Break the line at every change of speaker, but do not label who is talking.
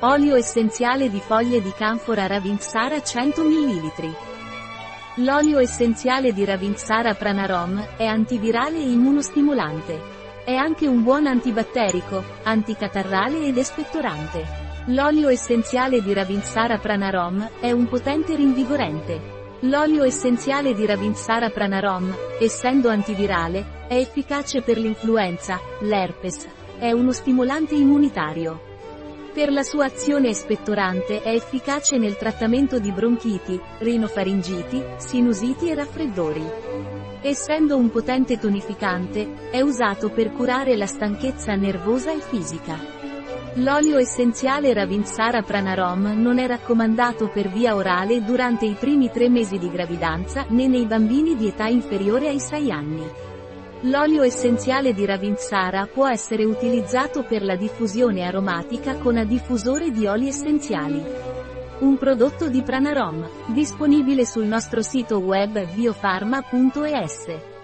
Olio essenziale di foglie di canfora Ravinsara 100 ml. L'olio essenziale di Ravinsara Pranarom è antivirale e immunostimolante. È anche un buon antibatterico, anticatarrale ed espettorante. L'olio essenziale di Ravinsara Pranarom è un potente rinvigorente. L'olio essenziale di Ravinsara Pranarom, essendo antivirale, è efficace per l'influenza, l'herpes. È uno stimolante immunitario. Per la sua azione espettorante è efficace nel trattamento di bronchiti, rinofaringiti, sinusiti e raffreddori. Essendo un potente tonificante, è usato per curare la stanchezza nervosa e fisica. L'olio essenziale Ravinsara Pranarom non è raccomandato per via orale durante i primi tre mesi di gravidanza né nei bambini di età inferiore ai 6 anni. L'olio essenziale di Ravinsara può essere utilizzato per la diffusione aromatica con a diffusore di oli essenziali. Un prodotto di Pranarom, disponibile sul nostro sito web biofarma.es.